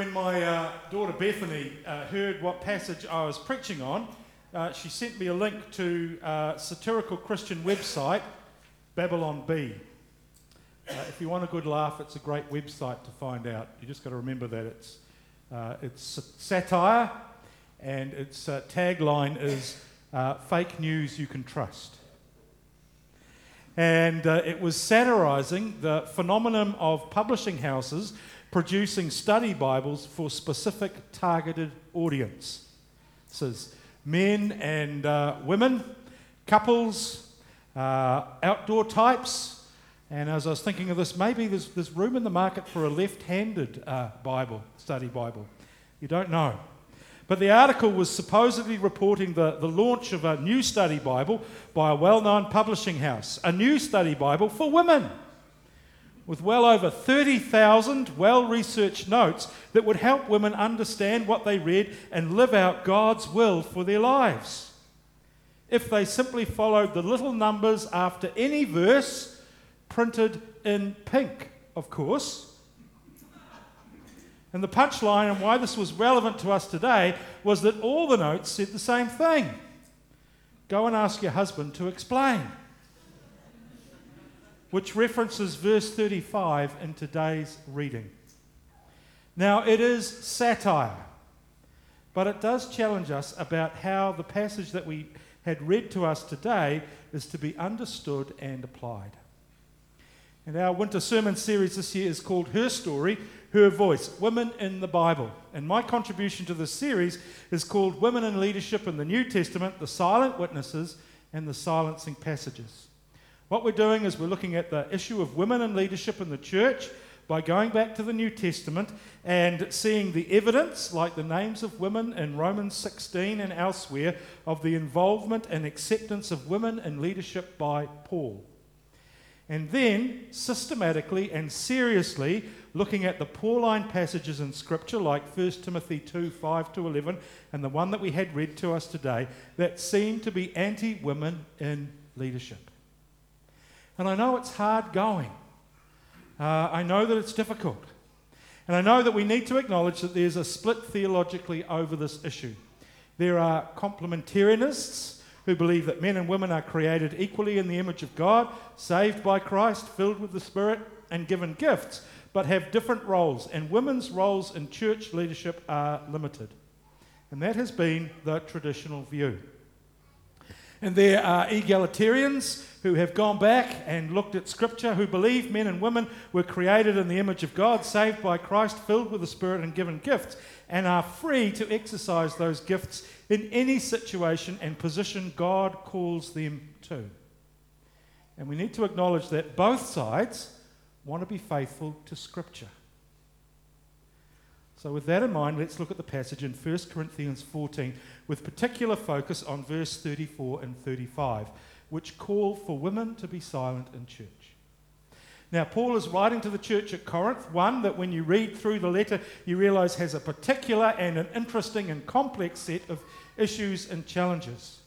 when my uh, daughter Bethany uh, heard what passage I was preaching on, uh, she sent me a link to a satirical Christian website, Babylon Bee. Uh, if you want a good laugh, it's a great website to find out. You just got to remember that it's, uh, it's satire and its uh, tagline is fake news you can trust. And it was satirizing the phenomenon of publishing houses producing study Bibles for specific targeted audiences men and uh, women, couples, uh, outdoor types. And as I was thinking of this, maybe there's, there's room in the market for a left handed uh, Bible, study Bible. You don't know. But the article was supposedly reporting the, the launch of a new study Bible by a well known publishing house, a new study Bible for women with well over 30,000 well researched notes that would help women understand what they read and live out God's will for their lives. If they simply followed the little numbers after any verse, printed in pink, of course. And the punchline and why this was relevant to us today was that all the notes said the same thing. Go and ask your husband to explain which references verse 35 in today's reading. Now, it is satire, but it does challenge us about how the passage that we had read to us today is to be understood and applied. And our winter sermon series this year is called Her Story, Her Voice Women in the Bible. And my contribution to this series is called Women in Leadership in the New Testament The Silent Witnesses and the Silencing Passages. What we're doing is we're looking at the issue of women in leadership in the church by going back to the New Testament and seeing the evidence, like the names of women in Romans 16 and elsewhere, of the involvement and acceptance of women in leadership by Paul. And then, systematically and seriously, looking at the Pauline passages in Scripture, like 1 Timothy 2 5 to 11, and the one that we had read to us today, that seem to be anti women in leadership. And I know it's hard going. Uh, I know that it's difficult. And I know that we need to acknowledge that there's a split theologically over this issue. There are complementarianists who believe that men and women are created equally in the image of God, saved by Christ, filled with the Spirit, and given gifts, but have different roles. And women's roles in church leadership are limited. And that has been the traditional view. And there are egalitarians who have gone back and looked at Scripture, who believe men and women were created in the image of God, saved by Christ, filled with the Spirit, and given gifts, and are free to exercise those gifts in any situation and position God calls them to. And we need to acknowledge that both sides want to be faithful to Scripture. So, with that in mind, let's look at the passage in 1 Corinthians 14 with particular focus on verse 34 and 35, which call for women to be silent in church. Now, Paul is writing to the church at Corinth, one that when you read through the letter, you realize has a particular and an interesting and complex set of issues and challenges.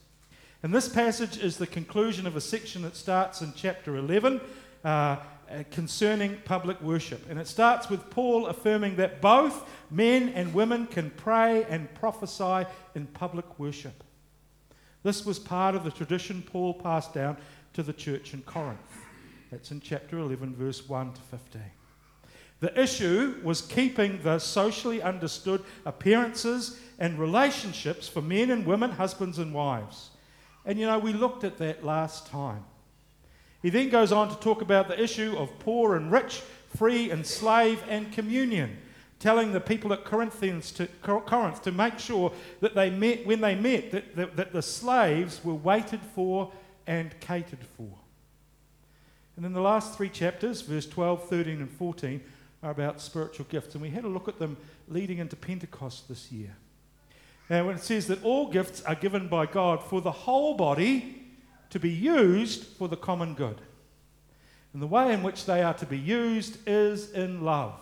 And this passage is the conclusion of a section that starts in chapter 11. Uh, uh, concerning public worship. And it starts with Paul affirming that both men and women can pray and prophesy in public worship. This was part of the tradition Paul passed down to the church in Corinth. That's in chapter 11, verse 1 to 15. The issue was keeping the socially understood appearances and relationships for men and women, husbands and wives. And you know, we looked at that last time. He then goes on to talk about the issue of poor and rich, free and slave, and communion, telling the people at Corinthians to, Corinth to make sure that they met, when they met, that, that, that the slaves were waited for and catered for. And then the last three chapters, verse 12, 13, and 14, are about spiritual gifts. And we had a look at them leading into Pentecost this year. And when it says that all gifts are given by God for the whole body to be used for the common good. And the way in which they are to be used is in love.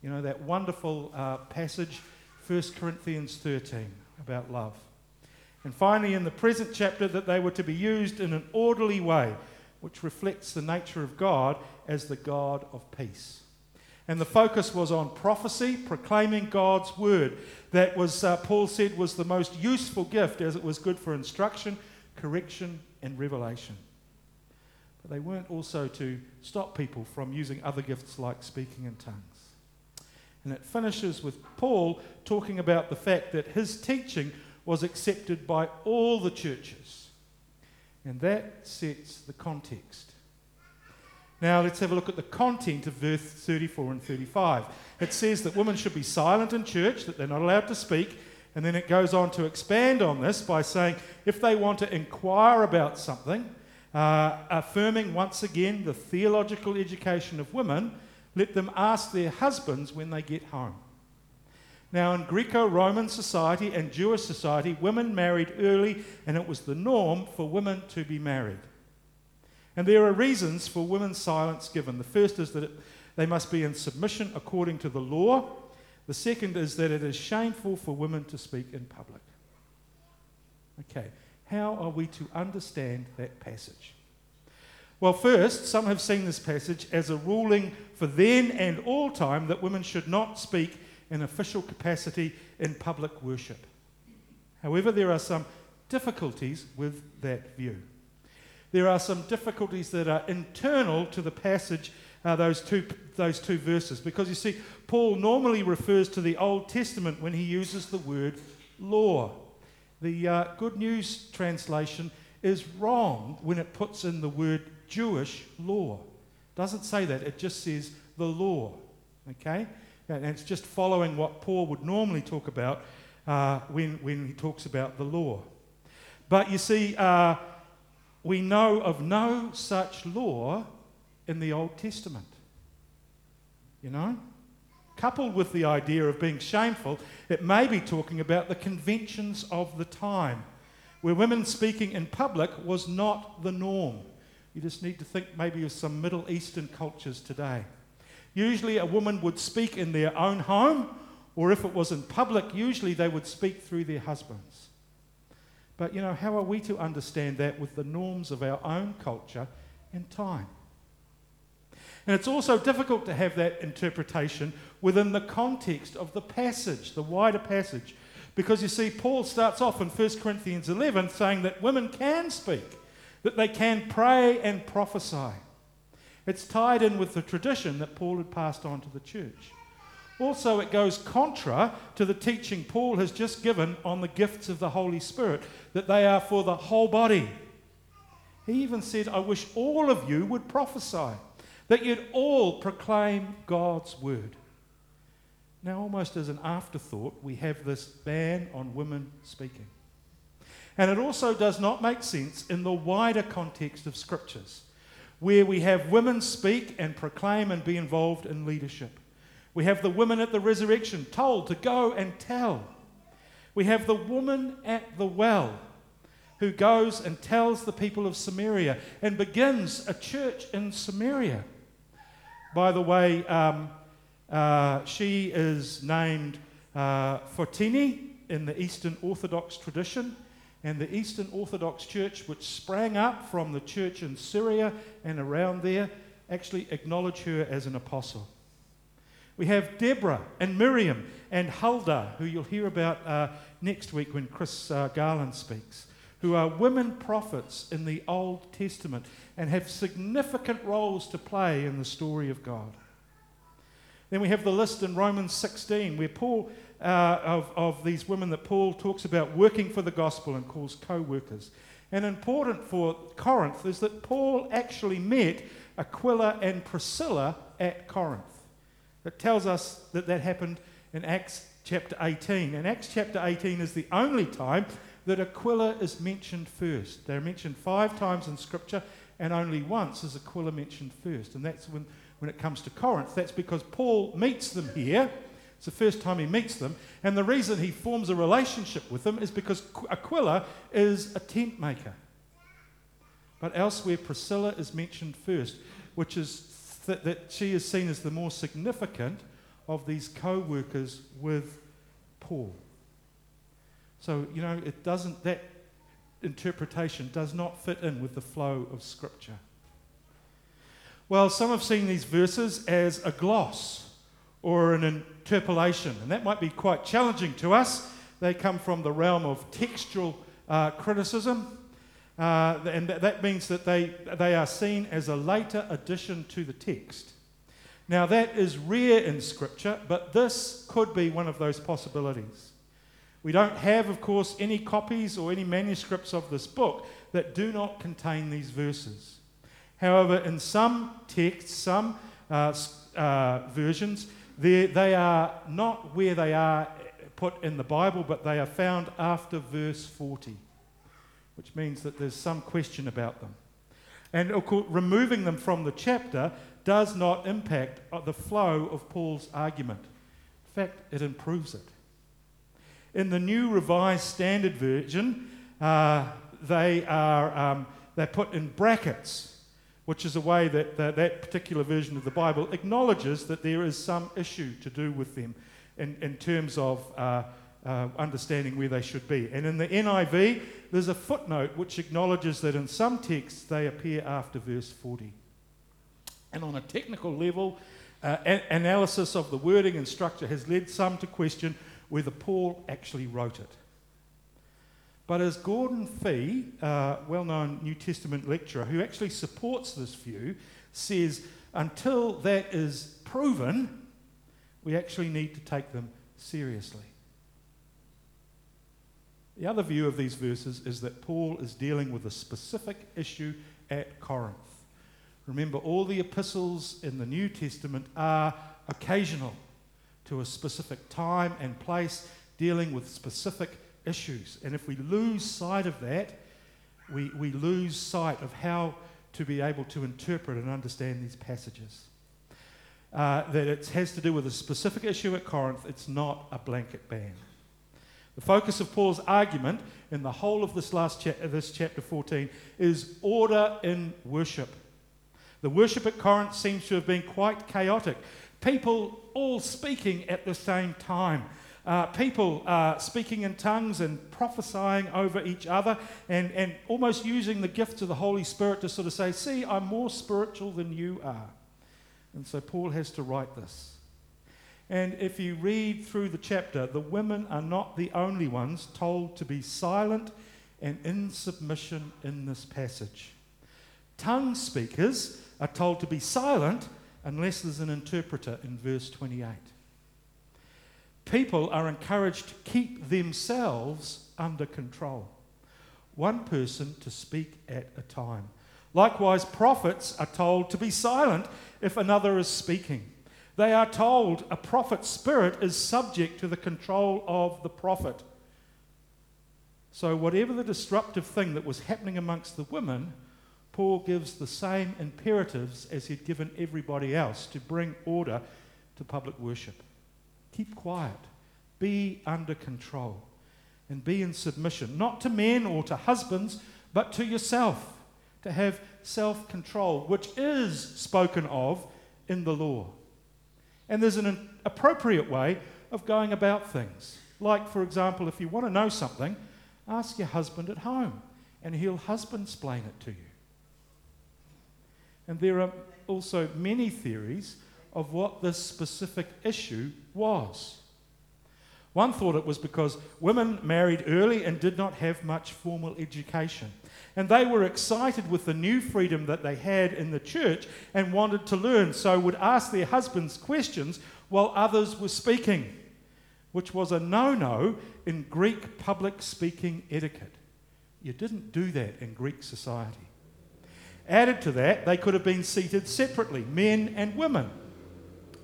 You know, that wonderful uh, passage, 1 Corinthians 13, about love. And finally, in the present chapter, that they were to be used in an orderly way, which reflects the nature of God as the God of peace. And the focus was on prophecy, proclaiming God's word. That was, uh, Paul said, was the most useful gift as it was good for instruction, correction, and revelation. But they weren't also to stop people from using other gifts like speaking in tongues. And it finishes with Paul talking about the fact that his teaching was accepted by all the churches. And that sets the context. Now let's have a look at the content of verse 34 and 35. It says that women should be silent in church, that they're not allowed to speak, and then it goes on to expand on this by saying if they want to inquire about something, uh, affirming once again the theological education of women, let them ask their husbands when they get home. Now, in Greco Roman society and Jewish society, women married early, and it was the norm for women to be married. And there are reasons for women's silence given. The first is that it, they must be in submission according to the law. The second is that it is shameful for women to speak in public. Okay, how are we to understand that passage? Well, first, some have seen this passage as a ruling for then and all time that women should not speak in official capacity in public worship. However, there are some difficulties with that view there are some difficulties that are internal to the passage, uh, those, two, those two verses. Because you see, Paul normally refers to the Old Testament when he uses the word law. The uh, Good News translation is wrong when it puts in the word Jewish law. It doesn't say that, it just says the law. Okay? And it's just following what Paul would normally talk about uh, when, when he talks about the law. But you see, uh, we know of no such law in the Old Testament. You know? Coupled with the idea of being shameful, it may be talking about the conventions of the time, where women speaking in public was not the norm. You just need to think maybe of some Middle Eastern cultures today. Usually, a woman would speak in their own home, or if it was in public, usually they would speak through their husbands. But, you know, how are we to understand that with the norms of our own culture and time? And it's also difficult to have that interpretation within the context of the passage, the wider passage. Because you see, Paul starts off in 1 Corinthians 11 saying that women can speak, that they can pray and prophesy. It's tied in with the tradition that Paul had passed on to the church. Also, it goes contra to the teaching Paul has just given on the gifts of the Holy Spirit, that they are for the whole body. He even said, I wish all of you would prophesy, that you'd all proclaim God's word. Now, almost as an afterthought, we have this ban on women speaking. And it also does not make sense in the wider context of scriptures, where we have women speak and proclaim and be involved in leadership. We have the women at the resurrection told to go and tell. We have the woman at the well who goes and tells the people of Samaria and begins a church in Samaria. By the way, um, uh, she is named uh, Fotini in the Eastern Orthodox tradition. And the Eastern Orthodox Church, which sprang up from the church in Syria and around there, actually acknowledge her as an apostle. We have Deborah and Miriam and Huldah, who you'll hear about uh, next week when Chris uh, Garland speaks, who are women prophets in the Old Testament and have significant roles to play in the story of God. Then we have the list in Romans 16, where Paul, uh, of, of these women that Paul talks about working for the gospel and calls co workers. And important for Corinth is that Paul actually met Aquila and Priscilla at Corinth. It tells us that that happened in Acts chapter 18. And Acts chapter 18 is the only time that Aquila is mentioned first. They're mentioned five times in Scripture, and only once is Aquila mentioned first. And that's when, when it comes to Corinth. That's because Paul meets them here. It's the first time he meets them. And the reason he forms a relationship with them is because Aquila is a tent maker. But elsewhere, Priscilla is mentioned first, which is that, that she is seen as the more significant of these co workers with Paul. So, you know, it doesn't, that interpretation does not fit in with the flow of Scripture. Well, some have seen these verses as a gloss or an interpolation. And that might be quite challenging to us. They come from the realm of textual uh, criticism. Uh, and that means that they, they are seen as a later addition to the text. Now, that is rare in Scripture, but this could be one of those possibilities. We don't have, of course, any copies or any manuscripts of this book that do not contain these verses. However, in some texts, some uh, uh, versions, they are not where they are put in the Bible, but they are found after verse 40, which means that there's some question about them. And of course, removing them from the chapter does not impact the flow of Paul's argument. In fact, it improves it. In the New Revised Standard Version, uh, they are um, they're put in brackets, which is a way that, that that particular version of the Bible acknowledges that there is some issue to do with them in, in terms of uh, uh, understanding where they should be. And in the NIV, there's a footnote which acknowledges that in some texts they appear after verse 40. And on a technical level, uh, a- analysis of the wording and structure has led some to question whether Paul actually wrote it. But as Gordon Fee, uh, well known New Testament lecturer who actually supports this view, says, until that is proven, we actually need to take them seriously. The other view of these verses is that Paul is dealing with a specific issue at Corinth. Remember, all the epistles in the New Testament are occasional to a specific time and place, dealing with specific issues. And if we lose sight of that, we, we lose sight of how to be able to interpret and understand these passages uh, that it has to do with a specific issue at Corinth. It's not a blanket ban. The focus of Paul's argument in the whole of this last cha- this chapter 14 is order in worship. The worship at Corinth seems to have been quite chaotic. People all speaking at the same time. Uh, people uh, speaking in tongues and prophesying over each other and, and almost using the gifts of the Holy Spirit to sort of say, See, I'm more spiritual than you are. And so Paul has to write this. And if you read through the chapter, the women are not the only ones told to be silent and in submission in this passage. Tongue speakers are told to be silent unless there's an interpreter in verse 28. People are encouraged to keep themselves under control, one person to speak at a time. Likewise, prophets are told to be silent if another is speaking. They are told a prophet's spirit is subject to the control of the prophet. So, whatever the disruptive thing that was happening amongst the women, Paul gives the same imperatives as he'd given everybody else to bring order to public worship. Keep quiet, be under control, and be in submission, not to men or to husbands, but to yourself to have self control, which is spoken of in the law. And there's an appropriate way of going about things. Like, for example, if you want to know something, ask your husband at home, and he'll husband explain it to you. And there are also many theories of what this specific issue was. One thought it was because women married early and did not have much formal education. And they were excited with the new freedom that they had in the church and wanted to learn, so would ask their husbands questions while others were speaking, which was a no no in Greek public speaking etiquette. You didn't do that in Greek society. Added to that, they could have been seated separately, men and women,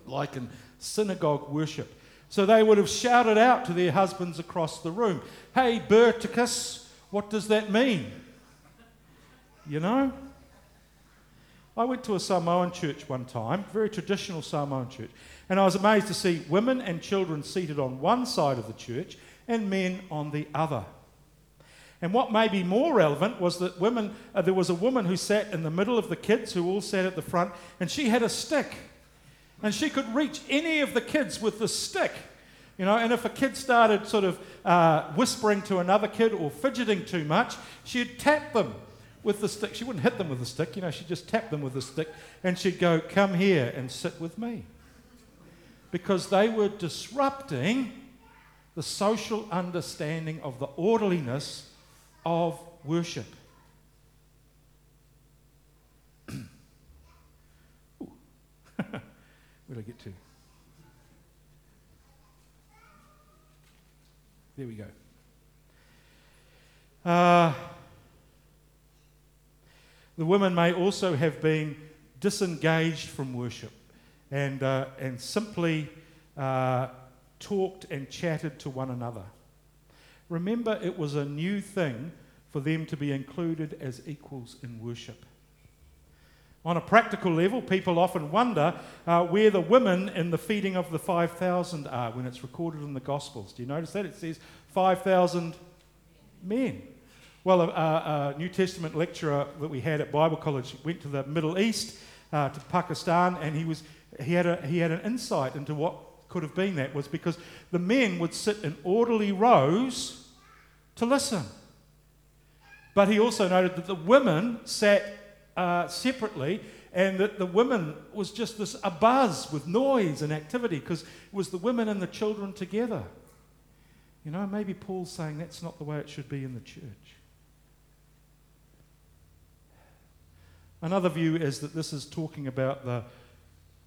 like in synagogue worship. So they would have shouted out to their husbands across the room, Hey, Berticus, what does that mean? You know? I went to a Samoan church one time, very traditional Samoan church, and I was amazed to see women and children seated on one side of the church and men on the other. And what may be more relevant was that women, uh, there was a woman who sat in the middle of the kids who all sat at the front, and she had a stick. And she could reach any of the kids with the stick. You know, and if a kid started sort of uh, whispering to another kid or fidgeting too much, she'd tap them with the stick. She wouldn't hit them with the stick, you know, she'd just tap them with the stick and she'd go, Come here and sit with me. because they were disrupting the social understanding of the orderliness of worship. Where did I get to? There we go. Uh, the women may also have been disengaged from worship and, uh, and simply uh, talked and chatted to one another. Remember, it was a new thing for them to be included as equals in worship. On a practical level, people often wonder uh, where the women in the feeding of the 5,000 are when it's recorded in the Gospels. Do you notice that? It says 5,000 men. Well, a, a, New Testament lecturer that we had at Bible College went to the Middle East, uh, to Pakistan, and he, was, he, had a, he had an insight into what could have been that was because the men would sit in orderly rows to listen. But he also noted that the women sat uh, separately and that the women was just this a buzz with noise and activity because it was the women and the children together. You know, maybe Paul's saying that's not the way it should be in the church. Another view is that this is talking about the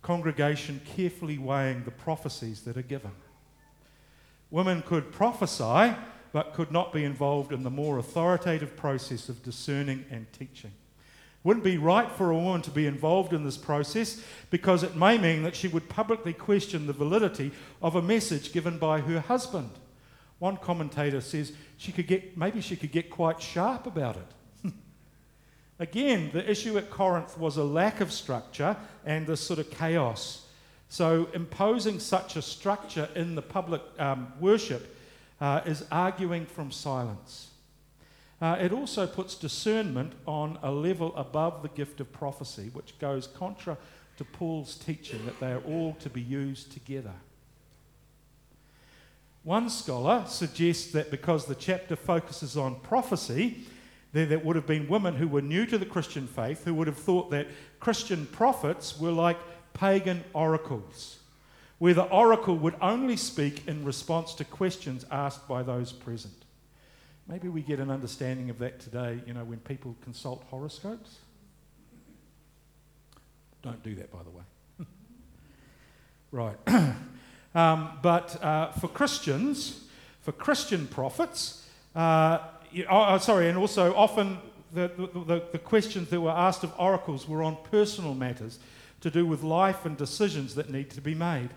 congregation carefully weighing the prophecies that are given. Women could prophesy, but could not be involved in the more authoritative process of discerning and teaching. Wouldn't be right for a woman to be involved in this process because it may mean that she would publicly question the validity of a message given by her husband. One commentator says she could get, maybe she could get quite sharp about it. Again, the issue at Corinth was a lack of structure and this sort of chaos. So, imposing such a structure in the public um, worship uh, is arguing from silence. Uh, it also puts discernment on a level above the gift of prophecy, which goes contra to Paul's teaching that they are all to be used together. One scholar suggests that because the chapter focuses on prophecy, there, there would have been women who were new to the Christian faith who would have thought that Christian prophets were like pagan oracles, where the oracle would only speak in response to questions asked by those present. Maybe we get an understanding of that today, you know, when people consult horoscopes. Don't do that, by the way. right. um, but uh, for Christians, for Christian prophets, uh, you, oh, oh, sorry, and also often the, the, the questions that were asked of oracles were on personal matters to do with life and decisions that need to be made.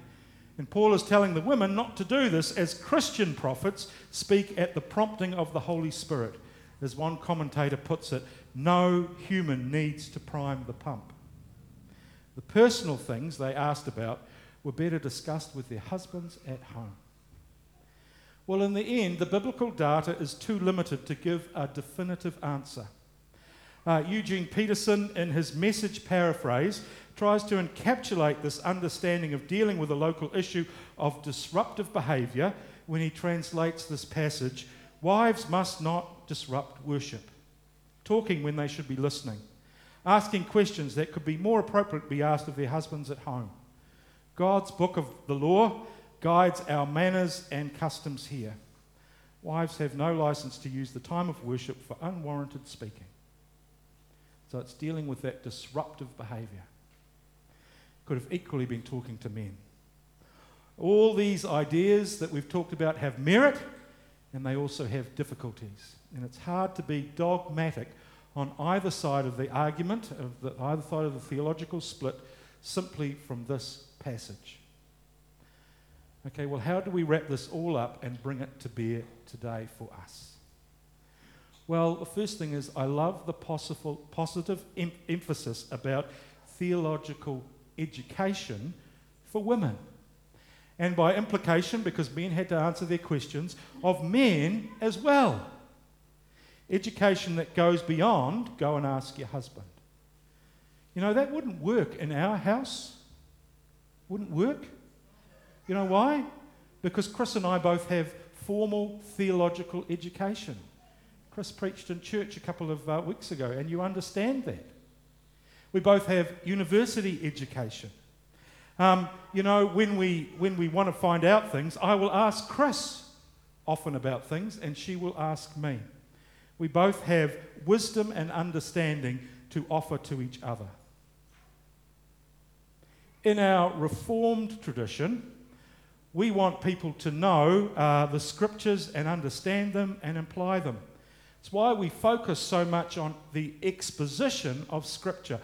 And Paul is telling the women not to do this as Christian prophets speak at the prompting of the Holy Spirit. As one commentator puts it, no human needs to prime the pump. The personal things they asked about were better discussed with their husbands at home. Well, in the end, the biblical data is too limited to give a definitive answer. Uh, Eugene Peterson, in his message paraphrase, tries to encapsulate this understanding of dealing with a local issue of disruptive behaviour when he translates this passage Wives must not disrupt worship, talking when they should be listening, asking questions that could be more appropriate be asked of their husbands at home. God's book of the law guides our manners and customs here. Wives have no license to use the time of worship for unwarranted speaking. So it's dealing with that disruptive behaviour could have equally been talking to men. All these ideas that we've talked about have merit and they also have difficulties. And it's hard to be dogmatic on either side of the argument, of the, either side of the theological split, simply from this passage. Okay, well, how do we wrap this all up and bring it to bear today for us? Well, the first thing is I love the possible, positive em- emphasis about theological education for women. And by implication, because men had to answer their questions, of men as well. Education that goes beyond go and ask your husband. You know, that wouldn't work in our house. Wouldn't work. You know why? Because Chris and I both have formal theological education. Chris preached in church a couple of uh, weeks ago, and you understand that. We both have university education. Um, you know, when we, when we want to find out things, I will ask Chris often about things, and she will ask me. We both have wisdom and understanding to offer to each other. In our Reformed tradition, we want people to know uh, the scriptures and understand them and apply them. It's why we focus so much on the exposition of Scripture,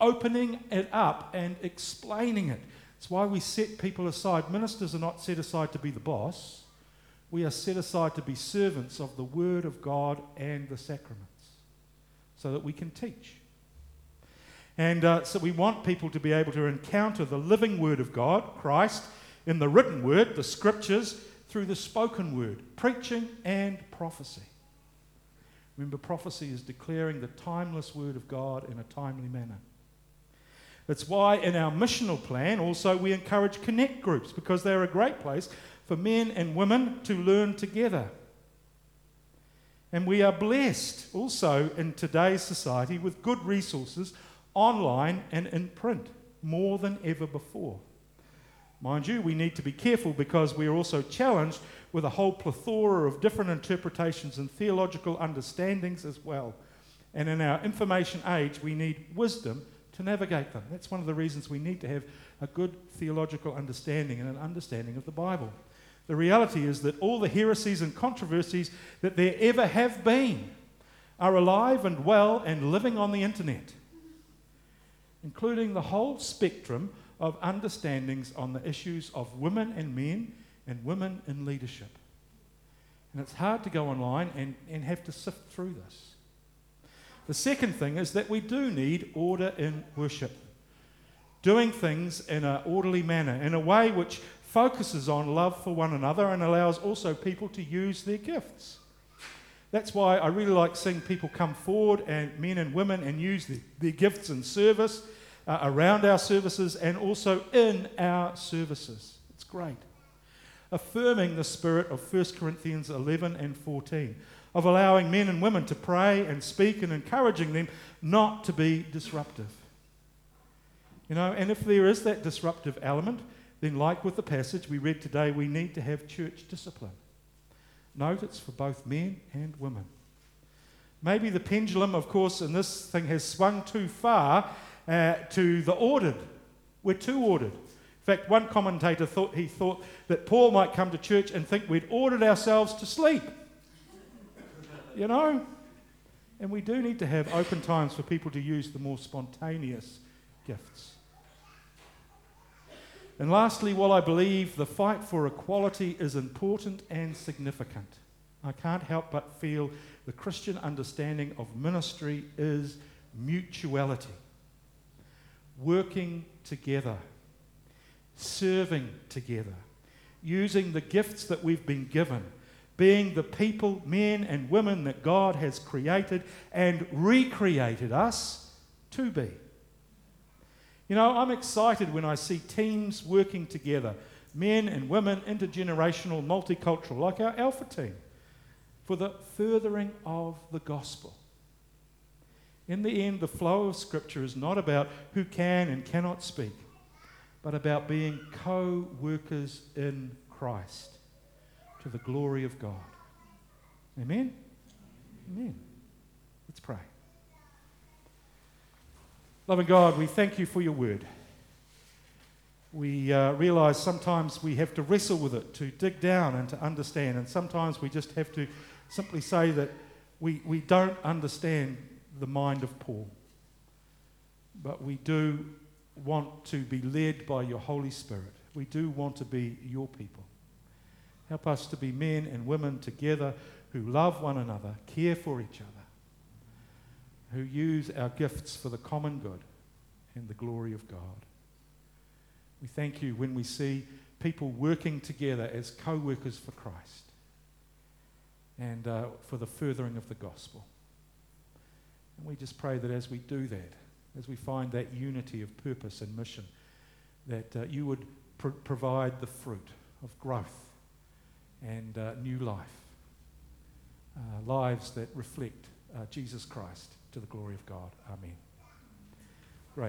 opening it up and explaining it. It's why we set people aside. Ministers are not set aside to be the boss, we are set aside to be servants of the Word of God and the sacraments so that we can teach. And uh, so we want people to be able to encounter the living Word of God, Christ, in the written Word, the Scriptures, through the spoken Word, preaching and prophecy. Remember, prophecy is declaring the timeless Word of God in a timely manner. That's why in our missional plan also we encourage connect groups because they're a great place for men and women to learn together. And we are blessed also in today's society with good resources online and in print more than ever before. Mind you, we need to be careful because we are also challenged with a whole plethora of different interpretations and theological understandings as well. And in our information age, we need wisdom to navigate them. That's one of the reasons we need to have a good theological understanding and an understanding of the Bible. The reality is that all the heresies and controversies that there ever have been are alive and well and living on the internet, including the whole spectrum of understandings on the issues of women and men and women in leadership. And it's hard to go online and, and have to sift through this. The second thing is that we do need order in worship. Doing things in an orderly manner, in a way which focuses on love for one another and allows also people to use their gifts. That's why I really like seeing people come forward, and men and women, and use their, their gifts in service, uh, around our services, and also in our services. It's great. Affirming the spirit of 1 Corinthians 11 and 14 of allowing men and women to pray and speak and encouraging them not to be disruptive. You know, and if there is that disruptive element, then, like with the passage we read today, we need to have church discipline. Note it's for both men and women. Maybe the pendulum, of course, in this thing has swung too far uh, to the ordered. We're too ordered. In fact, one commentator thought he thought that Paul might come to church and think we'd ordered ourselves to sleep you know? And we do need to have open times for people to use the more spontaneous gifts. And lastly, while I believe the fight for equality is important and significant, I can't help but feel the Christian understanding of ministry is mutuality, working together, serving together, using the gifts that we've been given being the people, men and women that God has created and recreated us to be. You know, I'm excited when I see teams working together, men and women, intergenerational, multicultural, like our Alpha team, for the furthering of the gospel. In the end, the flow of Scripture is not about who can and cannot speak, but about being co workers in Christ to the glory of God. Amen? Amen. Let's pray. Loving God, we thank you for your word. We uh, realize sometimes we have to wrestle with it to dig down and to understand, and sometimes we just have to simply say that we, we don't understand the mind of Paul. But we do want to be led by your Holy Spirit. We do want to be your people. Help us to be men and women together who love one another, care for each other, who use our gifts for the common good and the glory of God. We thank you when we see people working together as co workers for Christ and uh, for the furthering of the gospel. And we just pray that as we do that, as we find that unity of purpose and mission, that uh, you would pr- provide the fruit of growth and uh, new life. Uh, lives that reflect uh, Jesus Christ to the glory of God. Amen.